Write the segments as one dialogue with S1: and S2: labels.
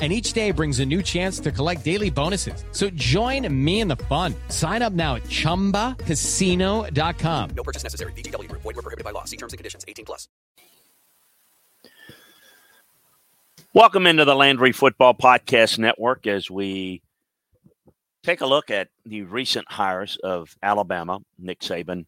S1: and each day brings a new chance to collect daily bonuses. So join me in the fun. Sign up now at ChumbaCasino.com.
S2: No purchase necessary. VGW. Void were prohibited by law. See terms and conditions. 18 plus.
S3: Welcome into the Landry Football Podcast Network as we take a look at the recent hires of Alabama, Nick Saban,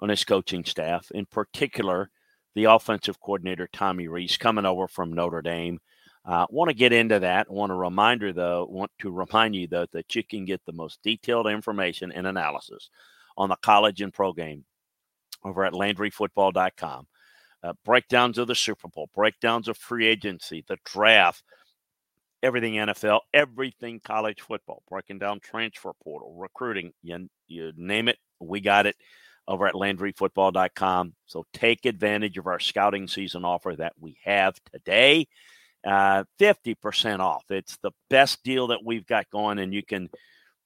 S3: on his coaching staff, in particular, the offensive coordinator, Tommy Rees, coming over from Notre Dame. I uh, want to get into that. I want a reminder, though, want to remind you, though, that you can get the most detailed information and analysis on the college and pro game over at LandryFootball.com. Uh, breakdowns of the Super Bowl, breakdowns of free agency, the draft, everything NFL, everything college football, breaking down transfer portal, recruiting, you, you name it, we got it over at LandryFootball.com. So take advantage of our scouting season offer that we have today uh, 50% off. It's the best deal that we've got going, and you can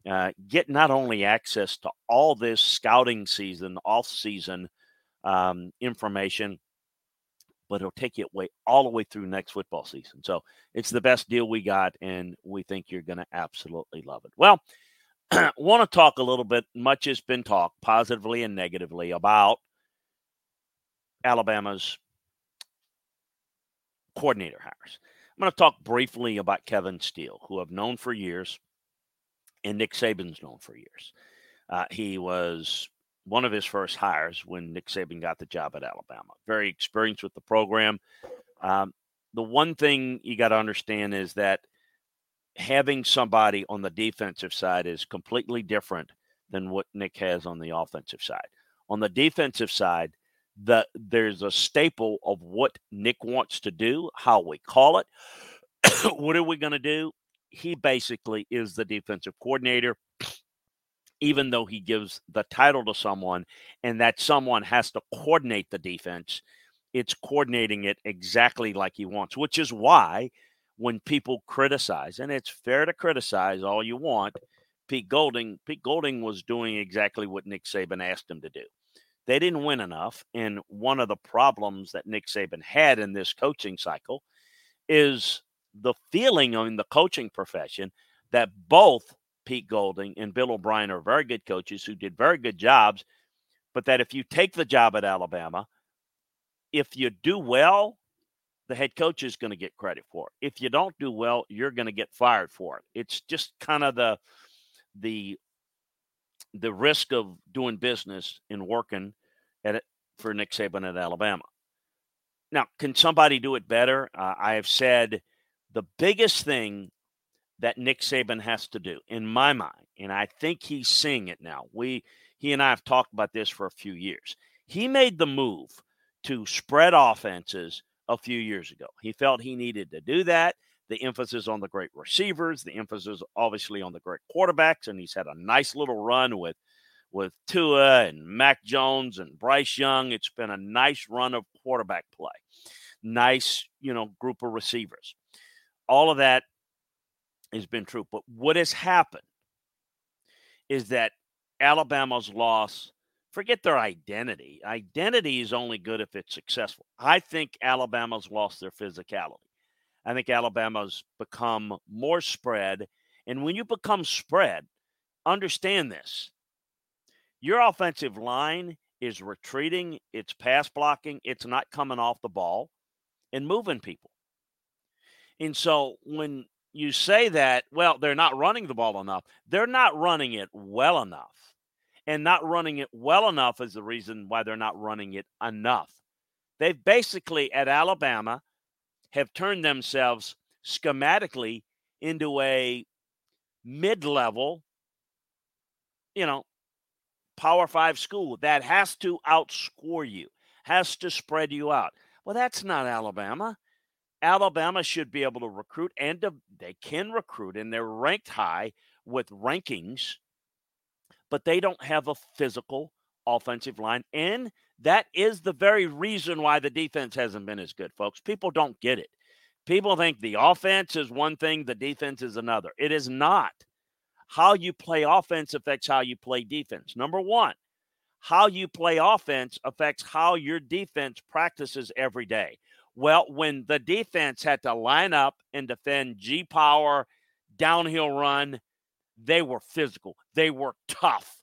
S3: uh, get not only access to all this scouting season, off season um, information, but it'll take you all the way through next football season. So it's the best deal we got, and we think you're going to absolutely love it. Well, want to talk a little bit. Much has been talked, positively and negatively, about Alabama's coordinator hires. I'm going to talk briefly about Kevin Steele, who I've known for years, and Nick Saban's known for years. Uh, he was one of his first hires when Nick Saban got the job at Alabama. Very experienced with the program. Um, the one thing you got to understand is that having somebody on the defensive side is completely different than what Nick has on the offensive side. On the defensive side, the there's a staple of what Nick wants to do, how we call it. what are we going to do? He basically is the defensive coordinator, even though he gives the title to someone, and that someone has to coordinate the defense. It's coordinating it exactly like he wants, which is why when people criticize, and it's fair to criticize all you want, Pete Golding, Pete Golding was doing exactly what Nick Saban asked him to do. They didn't win enough. And one of the problems that Nick Saban had in this coaching cycle is the feeling in the coaching profession that both Pete Golding and Bill O'Brien are very good coaches who did very good jobs, but that if you take the job at Alabama, if you do well, the head coach is going to get credit for it. If you don't do well, you're going to get fired for it. It's just kind of the the the risk of doing business and working at for Nick Saban at Alabama. Now, can somebody do it better? Uh, I have said the biggest thing that Nick Saban has to do, in my mind, and I think he's seeing it now. We, he and I have talked about this for a few years. He made the move to spread offenses a few years ago. He felt he needed to do that. The emphasis on the great receivers, the emphasis obviously on the great quarterbacks, and he's had a nice little run with with Tua and Mac Jones and Bryce Young. It's been a nice run of quarterback play. Nice, you know, group of receivers. All of that has been true. But what has happened is that Alabama's loss, forget their identity. Identity is only good if it's successful. I think Alabama's lost their physicality. I think Alabama's become more spread. And when you become spread, understand this your offensive line is retreating, it's pass blocking, it's not coming off the ball and moving people. And so when you say that, well, they're not running the ball enough, they're not running it well enough. And not running it well enough is the reason why they're not running it enough. They've basically at Alabama have turned themselves schematically into a mid-level, you know, Power 5 school that has to outscore you, has to spread you out. Well, that's not Alabama. Alabama should be able to recruit, and they can recruit, and they're ranked high with rankings, but they don't have a physical offensive line. And that is the very reason why the defense hasn't been as good, folks. People don't get it. People think the offense is one thing, the defense is another. It is not. How you play offense affects how you play defense. Number one, how you play offense affects how your defense practices every day. Well, when the defense had to line up and defend G power, downhill run, they were physical, they were tough.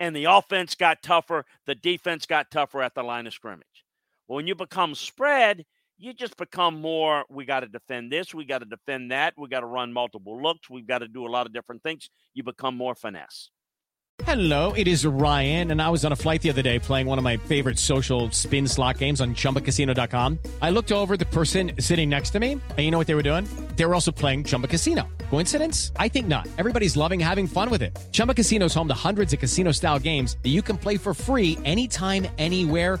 S3: And the offense got tougher, the defense got tougher at the line of scrimmage. Well, when you become spread, you just become more we got to defend this, we got to defend that, we got to run multiple looks, we've got to do a lot of different things. You become more finesse.
S1: Hello, it is Ryan, and I was on a flight the other day playing one of my favorite social spin slot games on chumbacasino.com. I looked over the person sitting next to me, and you know what they were doing? They were also playing Chumba Casino. Coincidence? I think not. Everybody's loving having fun with it. Chumba Casino is home to hundreds of casino style games that you can play for free anytime, anywhere,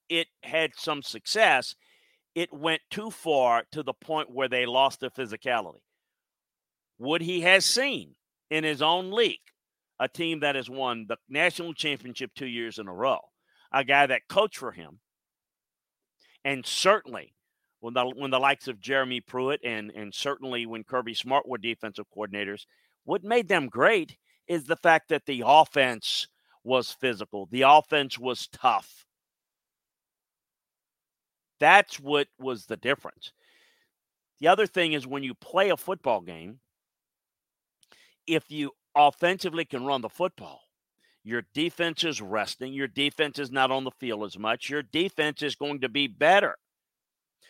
S3: it had some success, it went too far to the point where they lost their physicality. What he has seen in his own league, a team that has won the national championship two years in a row, a guy that coached for him, and certainly when the when the likes of Jeremy Pruitt and and certainly when Kirby Smart were defensive coordinators, what made them great is the fact that the offense was physical, the offense was tough. That's what was the difference. The other thing is when you play a football game, if you offensively can run the football, your defense is resting, your defense is not on the field as much, your defense is going to be better.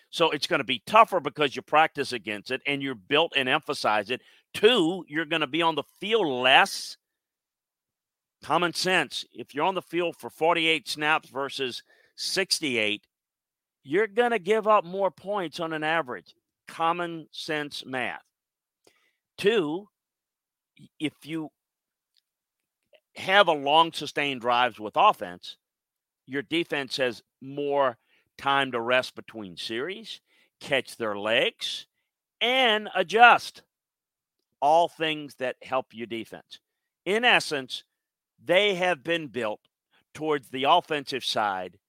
S3: So it's going to be tougher because you practice against it and you're built and emphasize it. Two, you're going to be on the field less. Common sense. If you're on the field for 48 snaps versus 68, you're going to give up more points on an average. Common sense math. Two, if you have a long sustained drives with offense, your defense has more time to rest between series, catch their legs, and adjust. All things that help your defense. In essence, they have been built towards the offensive side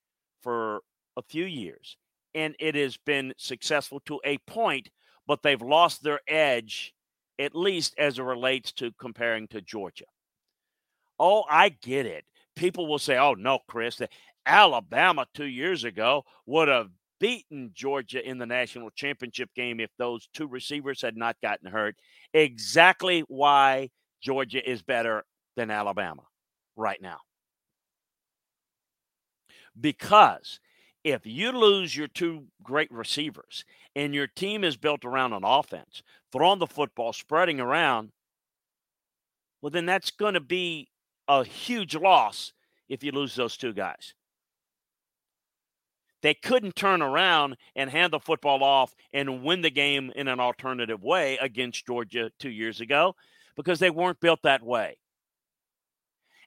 S3: for a few years, and it has been successful to a point, but they've lost their edge, at least as it relates to comparing to Georgia. Oh, I get it. People will say, oh, no, Chris, Alabama two years ago would have beaten Georgia in the national championship game if those two receivers had not gotten hurt. Exactly why Georgia is better than Alabama right now. Because if you lose your two great receivers and your team is built around an offense, throwing the football, spreading around, well, then that's going to be a huge loss if you lose those two guys. They couldn't turn around and hand the football off and win the game in an alternative way against Georgia two years ago because they weren't built that way.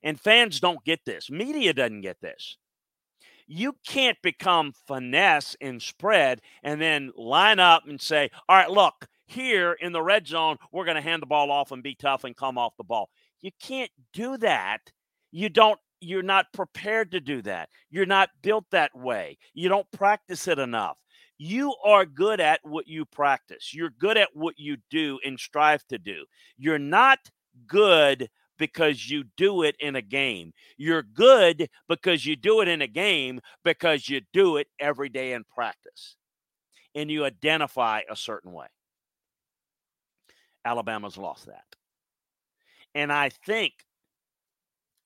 S3: And fans don't get this, media doesn't get this. You can't become finesse and spread and then line up and say, all right, look, here in the red zone, we're going to hand the ball off and be tough and come off the ball. You can't do that. You don't you're not prepared to do that. You're not built that way. You don't practice it enough. You are good at what you practice. You're good at what you do and strive to do. You're not good because you do it in a game. You're good because you do it in a game because you do it every day in practice and you identify a certain way. Alabama's lost that. And I think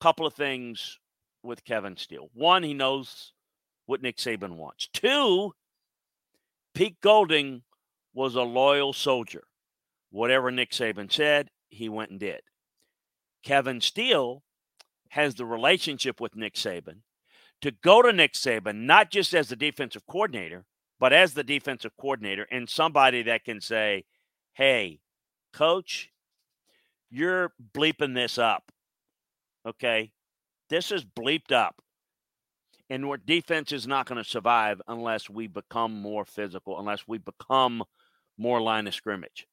S3: a couple of things with Kevin Steele. One, he knows what Nick Saban wants. Two, Pete Golding was a loyal soldier. Whatever Nick Saban said, he went and did. Kevin Steele has the relationship with Nick Saban to go to Nick Saban, not just as the defensive coordinator, but as the defensive coordinator and somebody that can say, hey, coach, you're bleeping this up. Okay. This is bleeped up. And our defense is not going to survive unless we become more physical, unless we become more line of scrimmage.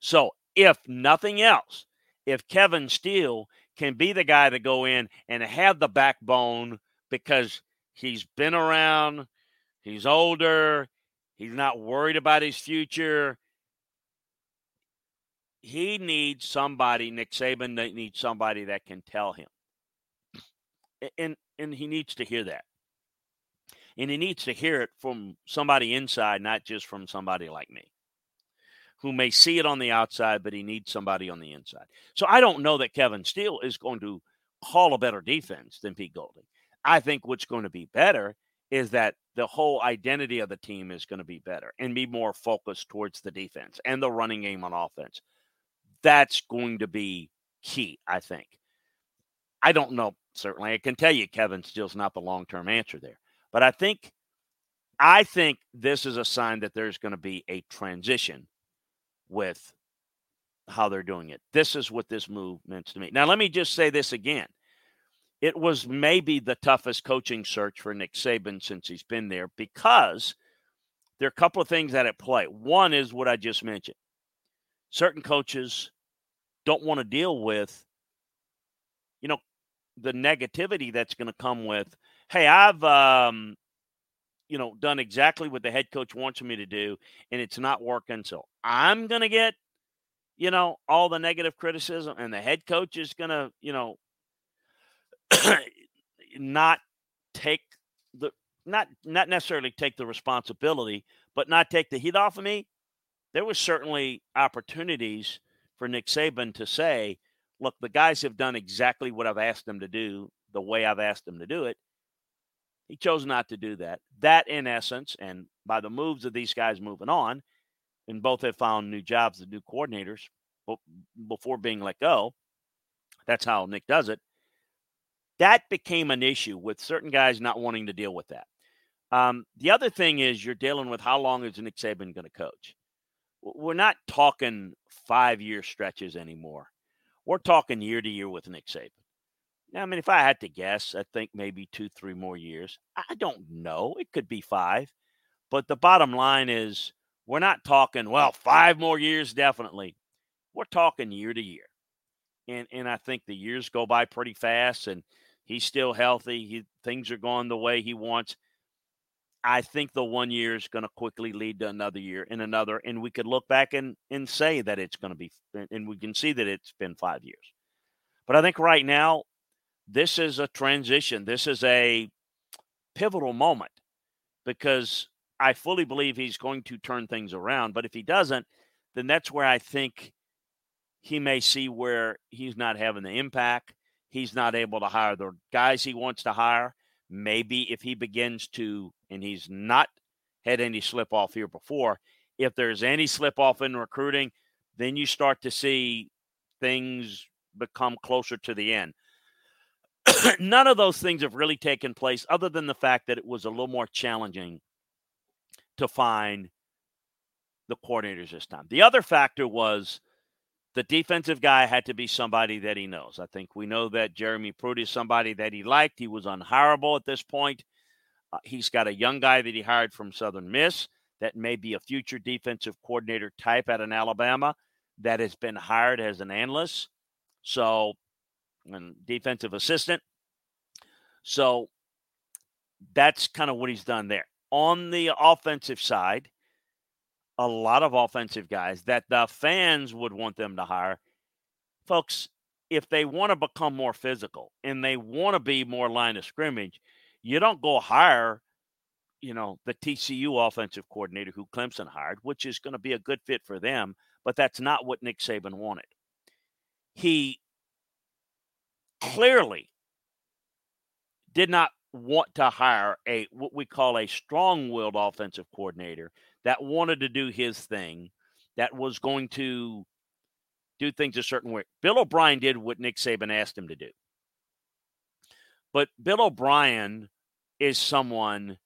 S3: So, if nothing else, if Kevin Steele can be the guy to go in and have the backbone because he's been around, he's older, he's not worried about his future, he needs somebody, Nick Saban needs somebody that can tell him. And and he needs to hear that. And he needs to hear it from somebody inside, not just from somebody like me, who may see it on the outside, but he needs somebody on the inside. So I don't know that Kevin Steele is going to call a better defense than Pete Golding. I think what's going to be better is that the whole identity of the team is going to be better and be more focused towards the defense and the running game on offense that's going to be key, I think. I don't know, certainly. I can tell you Kevin Steele's not the long term answer there. But I think I think this is a sign that there's going to be a transition with how they're doing it. This is what this move means to me. Now, let me just say this again. It was maybe the toughest coaching search for Nick Saban since he's been there because there are a couple of things that at play. One is what I just mentioned certain coaches don't want to deal with, you know, the negativity that's going to come with, hey, I've, um, you know, done exactly what the head coach wants me to do, and it's not working. So I'm going to get, you know, all the negative criticism, and the head coach is going to, you know, not take the not not necessarily take the responsibility, but not take the heat off of me there was certainly opportunities for Nick Saban to say, look, the guys have done exactly what I've asked them to do the way I've asked them to do it. He chose not to do that. That, in essence, and by the moves of these guys moving on, and both have found new jobs, the new coordinators before being let go. That's how Nick does it. That became an issue with certain guys not wanting to deal with that. Um, the other thing is you're dealing with how long is Nick Saban going to coach? we're not talking five year stretches anymore. We're talking year to year with Nick Saban. I mean, if I had to guess, I think maybe two, three more years. I don't know. It could be five. But the bottom line is we're not talking, well, five more years, definitely. We're talking year to year. And, and I think the years go by pretty fast, and he's still healthy. He, things are going the way he wants. I think the one year is going to quickly lead to another year and another. And we could look back and, and say that it's going to be, and we can see that it's been five years. But I think right now, this is a transition. This is a pivotal moment because I fully believe he's going to turn things around. But if he doesn't, then that's where I think he may see where he's not having the impact. He's not able to hire the guys he wants to hire. Maybe if he begins to, and he's not had any slip off here before, if there's any slip off in recruiting, then you start to see things become closer to the end. None of those things have really taken place, other than the fact that it was a little more challenging to find the coordinators this time. The other factor was the defensive guy had to be somebody that he knows. I think we know that Jeremy Pruitt is somebody that he liked. He was unhireable at this point. Uh, he's got a young guy that he hired from Southern Miss that may be a future defensive coordinator type at an Alabama that has been hired as an analyst. So and defensive assistant. So that's kind of what he's done there. On the offensive side, a lot of offensive guys that the fans would want them to hire. Folks, if they want to become more physical and they want to be more line of scrimmage, you don't go hire, you know, the TCU offensive coordinator who Clemson hired, which is going to be a good fit for them, but that's not what Nick Saban wanted. He clearly did not want to hire a what we call a strong-willed offensive coordinator that wanted to do his thing, that was going to do things a certain way. Bill O'Brien did what Nick Saban asked him to do. But Bill O'Brien is someone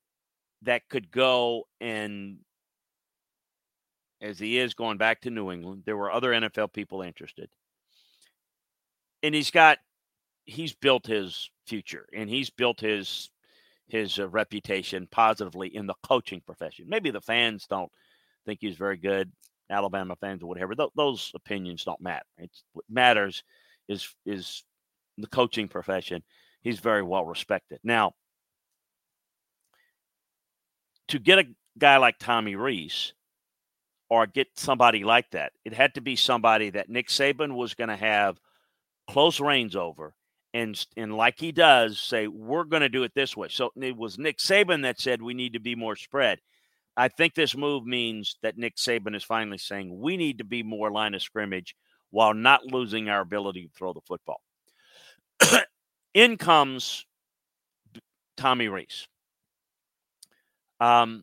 S3: that could go and, as he is going back to New England, there were other NFL people interested. And he's got, he's built his future and he's built his his uh, reputation positively in the coaching profession. Maybe the fans don't think he's very good, Alabama fans or whatever. Th- those opinions don't matter. It's, what matters is is the coaching profession. He's very well respected. Now, to get a guy like Tommy Reese or get somebody like that, it had to be somebody that Nick Saban was going to have close reins over and and like he does say we're going to do it this way. So it was Nick Saban that said we need to be more spread. I think this move means that Nick Saban is finally saying we need to be more line of scrimmage while not losing our ability to throw the football. In comes Tommy Rees. Um,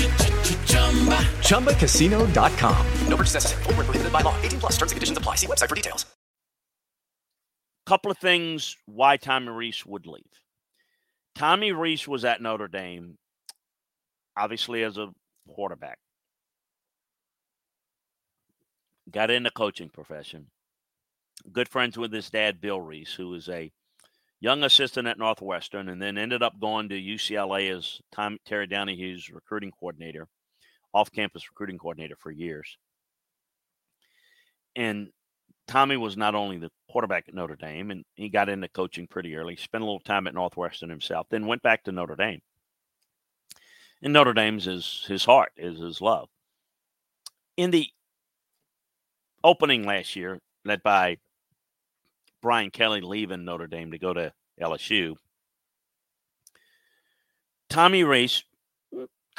S4: ChumbaCasino.com.
S2: No purchase necessary. Full prohibited by law. 18 plus terms and conditions apply. See website for details.
S3: Couple of things why Tommy Rees would leave. Tommy Rees was at Notre Dame, obviously as a quarterback. Got in the coaching profession good friends with his dad, Bill Rees, who was a young assistant at Northwestern and then ended up going to UCLA as Tom, Terry Donahue's recruiting coordinator, off campus recruiting coordinator for years. And Tommy was not only the quarterback at Notre Dame, and he got into coaching pretty early, spent a little time at Northwestern himself, then went back to Notre Dame. And Notre Dame's his, his heart, is his love. In the opening last year, led by Brian Kelly leaving Notre Dame to go to LSU. Tommy Rees,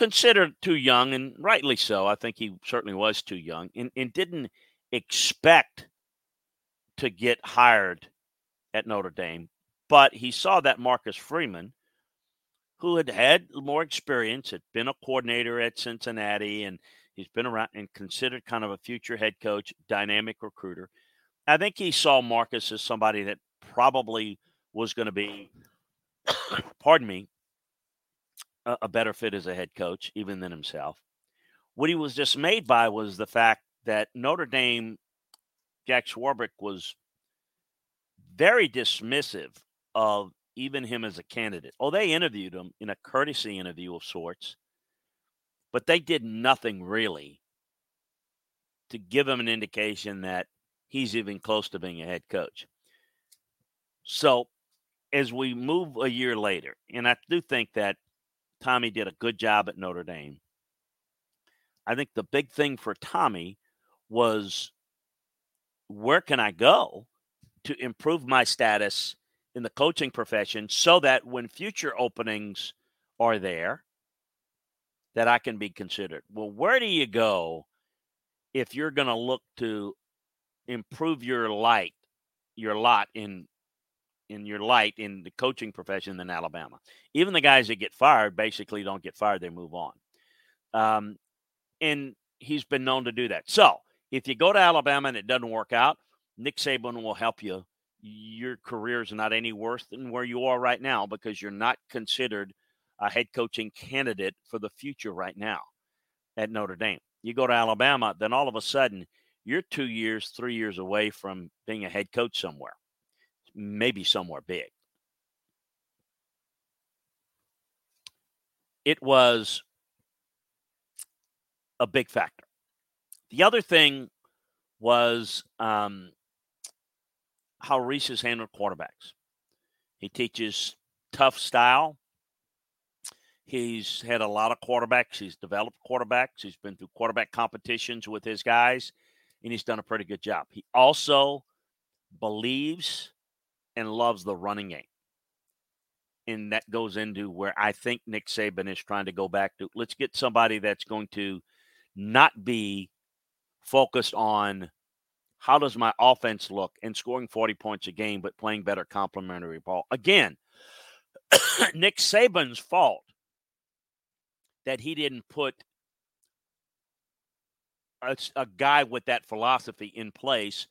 S3: considered too young, and rightly so. I think he certainly was too young, and, and didn't expect to get hired at Notre Dame. But he saw that Marcus Freeman, who had had more experience, had been a coordinator at Cincinnati, and he's been around and considered kind of a future head coach, dynamic recruiter. I think he saw Marcus as somebody that probably was going to be, pardon me, a, a, better fit as a head coach, even than himself. What he was dismayed by was the fact that Notre Dame, Jack Swarbrick was very dismissive of even him as a candidate. Oh, they interviewed him in a courtesy interview of sorts, but they did nothing really to give him an indication that he's even close to being a head coach. So, as we move a year later, and I do think that Tommy did a good job at Notre Dame. I think the big thing for Tommy was where can I go to improve my status in the coaching profession so that when future openings are there that I can be considered. Well, where do you go if you're going to look to improve your light, your lot in in your light in the coaching profession in Alabama? Even the guys that get fired basically don't get fired; they move on. Um, and he's been known to do that. So if you go to Alabama and it doesn't work out, Nick Saban will help you. Your career is not any worse than where you are right now because you're not considered a head coaching candidate for the future right now at Notre Dame. You go to Alabama, then all of a sudden you're two years, three years away from being a head coach somewhere, maybe somewhere big. It was a big factor. The other thing was um, how Rees has handled quarterbacks. He teaches tough style. He's had a lot of quarterbacks. He's developed quarterbacks. He's been through quarterback competitions with his guys, and he's done a pretty good job. He also believes and loves the running game. And that goes into where I think Nick Saban is trying to go back to. Let's get somebody that's going to not be focused on how does my offense look and scoring 40 points a game, but playing better complementary ball. Again, Nick Saban's fault that he didn't put a, a guy with that philosophy in place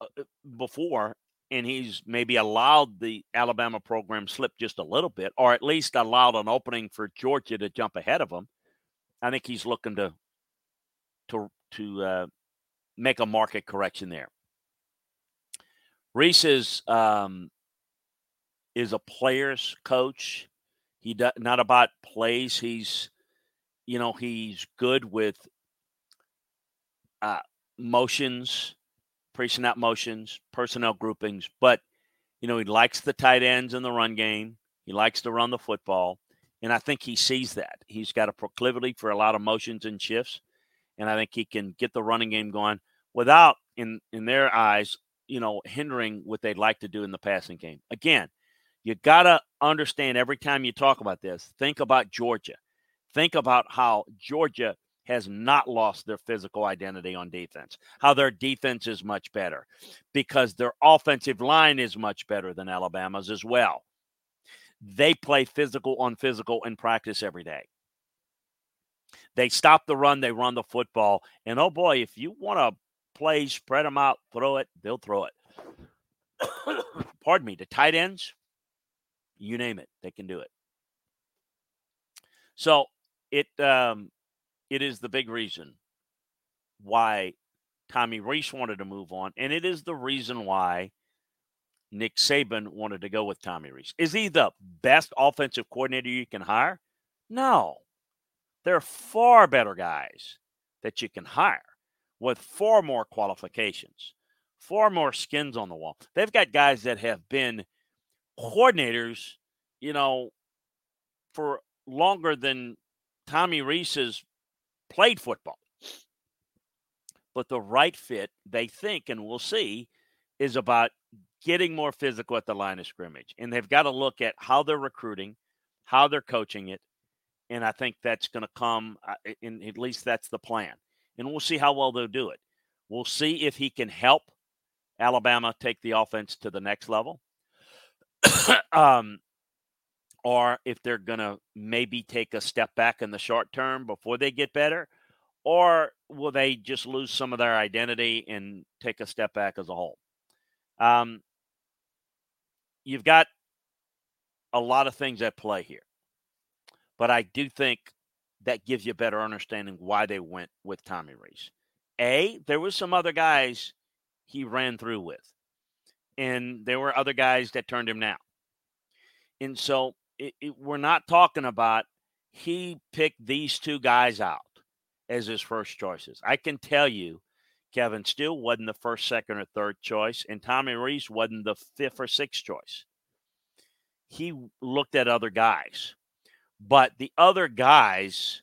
S3: uh, before, and he's maybe allowed the Alabama program slip just a little bit, or at least allowed an opening for Georgia to jump ahead of him. I think he's looking to to to uh, make a market correction there. Rees is um, is a player's coach. He does not about plays. He's you know he's good with uh, motions, pre-snap motions, personnel groupings, but you know he likes the tight ends in the run game. He likes to run the football, and I think he sees that. He's got a proclivity for a lot of motions and shifts and I think he can get the running game going without, in in their eyes, you know, hindering what they'd like to do in the passing game. Again, you got to understand every time you talk about this, think about Georgia. Think about how Georgia has not lost their physical identity on defense, how their defense is much better because their offensive line is much better than Alabama's as well. They play physical on physical in practice every day. They stop the run, they run the football. And oh boy, if you want to play, spread them out, throw it, they'll throw it. Pardon me, the tight ends, you name it, they can do it. So it um, it is the big reason why Tommy Rees wanted to move on, and it is the reason why Nick Saban wanted to go with Tommy Rees. Is he the best offensive coordinator you can hire? No. There are far better guys that you can hire with far more qualifications, far more skins on the wall. They've got guys that have been coordinators, you know, for longer than Tommy Rees has played football. But the right fit, they think, and we'll see, is about getting more physical at the line of scrimmage. And they've got to look at how they're recruiting, how they're coaching it, and I think that's going to come. Uh, at least that's the plan, and we'll see how well they'll do it. We'll see if he can help Alabama take the offense to the next level, um, or if they're going to maybe take a step back in the short term before they get better, or will they just lose some of their identity and take a step back as a whole? Um, you've got a lot of things at play here. But I do think that gives you a better understanding why they went with Tommy Rees. A, there was some other guys he ran through with, and there were other guys that turned him down. And so it, it, we're not talking about he picked these two guys out as his first choices. I can tell you, Kevin Steele wasn't the first, second, or third choice, and Tommy Rees wasn't the fifth or sixth choice. He looked at other guys but the other guys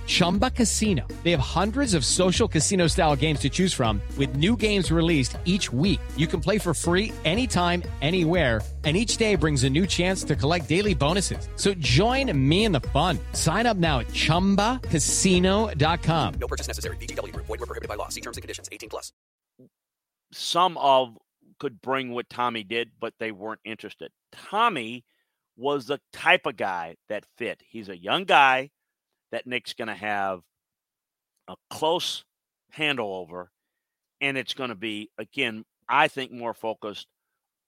S1: Chumba Casino. They have hundreds of social casino style games to choose from, with new games released each week. You can play for free anytime, anywhere. And each day brings a new chance to collect daily bonuses. So join me in the fun. Sign up now at chumbacasino.com.
S2: No purchase necessary. VGW Group. Void were prohibited by law. See terms and conditions. 18 plus.
S3: Some of could bring what Tommy did, but they weren't interested. Tommy was the type of guy that fit. He's a young guy that Nick's going to have a close handle over, and it's going to be, again, I think more focused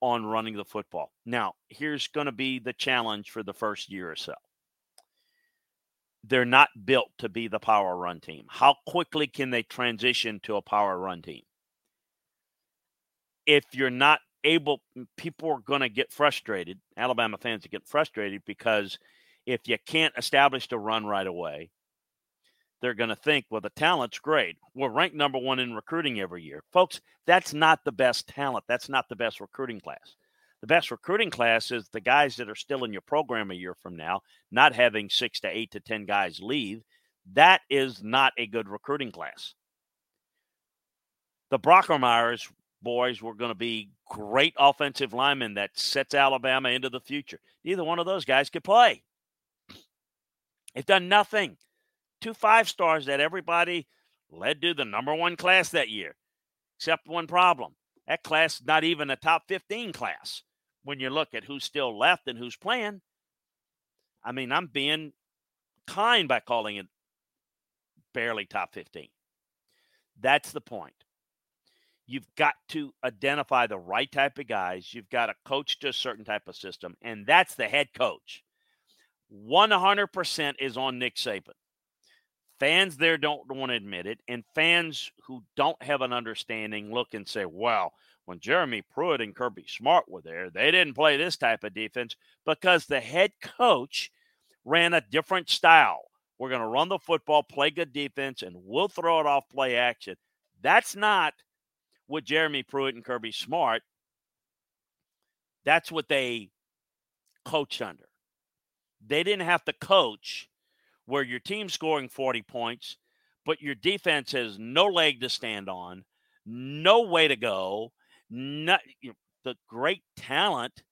S3: on running the football. Now, here's going to be the challenge for the first year or so. They're not built to be the power run team. How quickly can they transition to a power run team? If you're not able, people are going to get frustrated. Alabama fans get frustrated because if you can't establish the run right away, they're going to think, well, the talent's great. We're ranked number one in recruiting every year. Folks, that's not the best talent. That's not the best recruiting class. The best recruiting class is the guys that are still in your program a year from now, not having six to eight to 10 guys leave. That is not a good recruiting class. The Brockermeyers boys were going to be great offensive linemen that sets Alabama into the future. Neither one of those guys could play. They've done nothing. Two five stars that everybody led to the number one class that year, except one problem. That class not even a top 15 class when you look at who's still left and who's playing. I mean, I'm being kind by calling it barely top 15. That's the point. You've got to identify the right type of guys. You've got to coach to a certain type of system, and that's the head coach. 100% is on Nick Saban. Fans there don't want to admit it, and fans who don't have an understanding look and say, well, when Jeremy Pruitt and Kirby Smart were there, they didn't play this type of defense because the head coach ran a different style. We're going to run the football, play good defense, and we'll throw it off play action. That's not what Jeremy Pruitt and Kirby Smart. That's what they coached under. They didn't have to coach where your team's scoring 40 points, but your defense has no leg to stand on, no way to go. Not, you know, the great talent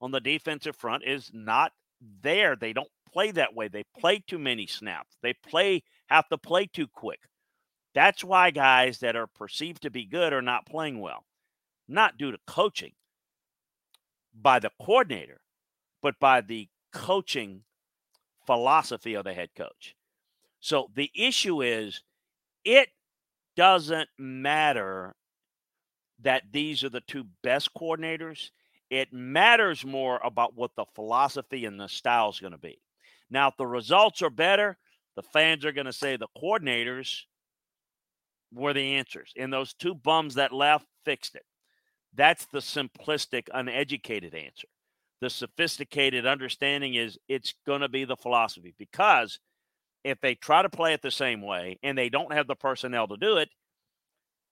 S3: on the defensive front is not there. They don't play that way. They play too many snaps. They play have to play too quick. That's why guys that are perceived to be good are not playing well. Not due to coaching by the coordinator, but by the coaching philosophy of the head coach. So the issue is it doesn't matter that these are the two best coordinators. It matters more about what the philosophy and the style is going to be. Now, if the results are better, the fans are going to say the coordinators were the answers. And those two bums that left fixed it. That's the simplistic, uneducated answer. The sophisticated understanding is it's going to be the philosophy because if they try to play it the same way and they don't have the personnel to do it,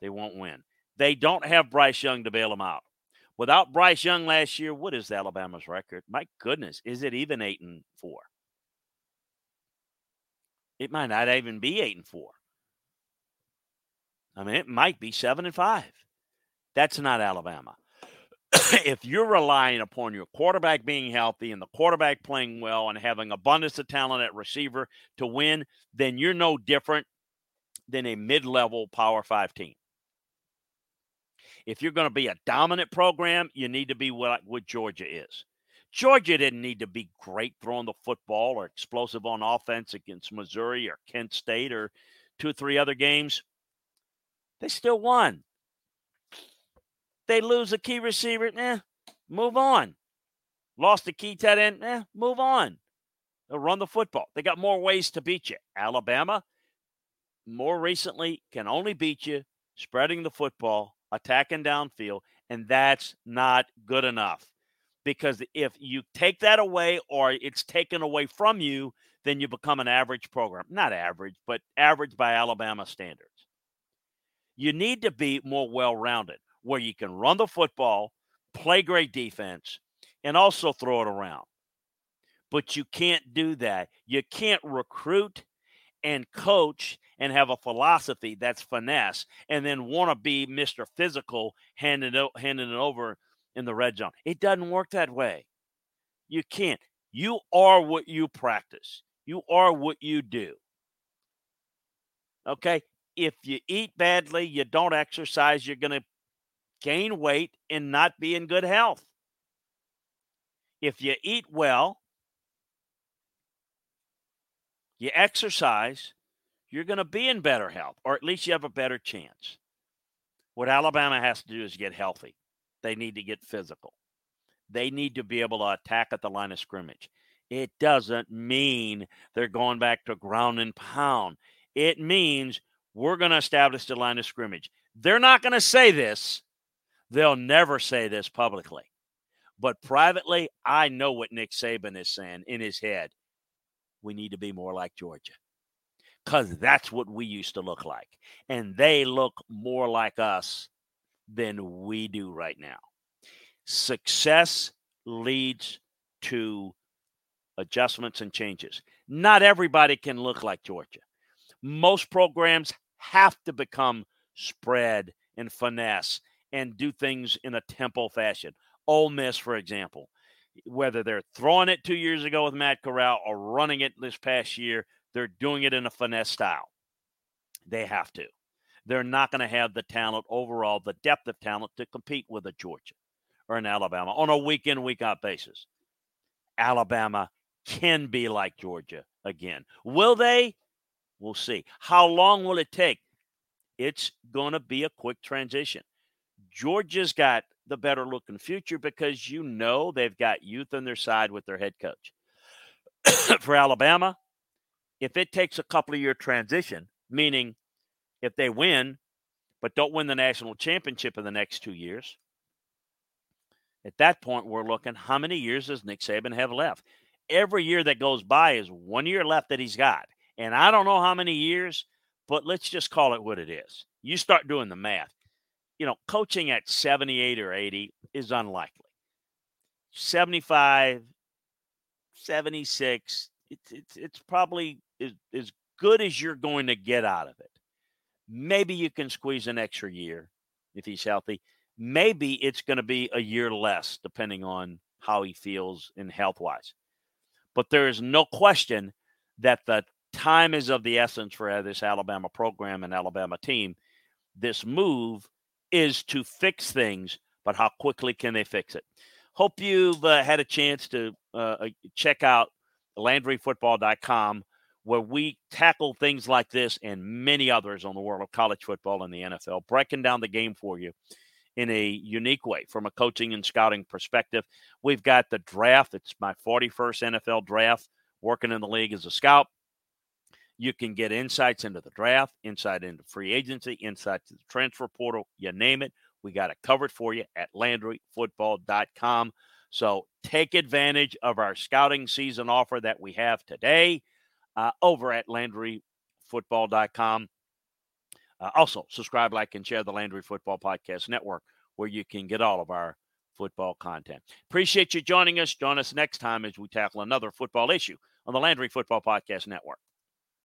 S3: they won't win. They don't have Bryce Young to bail them out. Without Bryce Young last year, what is Alabama's record? My goodness, is it even eight and four? It might not even be eight and four. I mean, it might be seven and five. That's not Alabama. if you're relying upon your quarterback being healthy and the quarterback playing well and having abundance of talent at receiver to win, then you're no different than a mid-level Power Five team. If you're going to be a dominant program, you need to be what, what Georgia is. Georgia didn't need to be great throwing the football or explosive on offense against Missouri or Kent State or two or three other games. They still won. They lose a key receiver, eh, move on. Lost a key tight end, eh, move on. They'll run the football. They got more ways to beat you. Alabama, more recently, can only beat you spreading the football, attacking downfield, and that's not good enough. Because if you take that away or it's taken away from you, then you become an average program. Not average, but average by Alabama standards. You need to be more well rounded where you can run the football, play great defense, and also throw it around. But you can't do that. You can't recruit and coach and have a philosophy that's finesse and then want to be Mr. Physical handing it, handing it over in the red zone. It doesn't work that way. You can't. You are what you practice. You are what you do. Okay? If you eat badly, you don't exercise, you're going to gain weight and not be in good health. If you eat well, you exercise, you're going to be in better health, or at least you have a better chance. What Alabama has to do is get healthy. They need to get physical. They need to be able to attack at the line of scrimmage. It doesn't mean they're going back to ground and pound. It means we're going to establish the line of scrimmage. They're not going to say this. They'll never say this publicly. But privately, I know what Nick Saban is saying in his head. We need to be more like Georgia because that's what we used to look like. And they look more like us than we do right now. Success leads to adjustments and changes. Not everybody can look like Georgia. Most programs have to become spread and finesse and do things in a tempo fashion. Ole Miss, for example, whether they're throwing it two years ago with Matt Corral or running it this past year, they're doing it in a finesse style. They have to. They're not going to have the talent overall, the depth of talent to compete with a Georgia or an Alabama on a week in, week out basis. Alabama can be like Georgia again. Will they? We'll see. How long will it take? It's going to be a quick transition. Georgia's got the better looking future because you know they've got youth on their side with their head coach. For Alabama, if it takes a couple of year transition, meaning if they win, but don't win the national championship in the next two years, at that point, we're looking how many years does Nick Saban have left? Every year that goes by is one year left that he's got. And I don't know how many years, but let's just call it what it is. You start doing the math. You know, coaching at 78 or 80 is unlikely. 75, 76, it's, it's, it's probably as, as good as you're going to get out of it. Maybe you can squeeze an extra year if he's healthy. Maybe it's going to be a year less, depending on how he feels in health wise. But there is no question that the time is of the essence for this Alabama program and Alabama team. This move is to fix things, but how quickly can they fix it? Hope you've uh, had a chance to uh, uh check out LandryFootball.com where we tackle things like this and many others on the world of college football and the NFL, breaking down the game for you in a unique way from a coaching and scouting perspective. We've got the draft. It's my 41st NFL draft, working in the league as a scout. You can get insights into the draft, insight into free agency, insight to the transfer portal, you name it. We got it covered for you at LandryFootball.com. So take advantage of our scouting season offer that we have today uh, over at LandryFootball.com. Uh, also, subscribe, like, and share the Landry Football Podcast Network, where you can get all of our football content. Appreciate you joining us. Join us next time as we tackle another football issue on the Landry Football Podcast Network.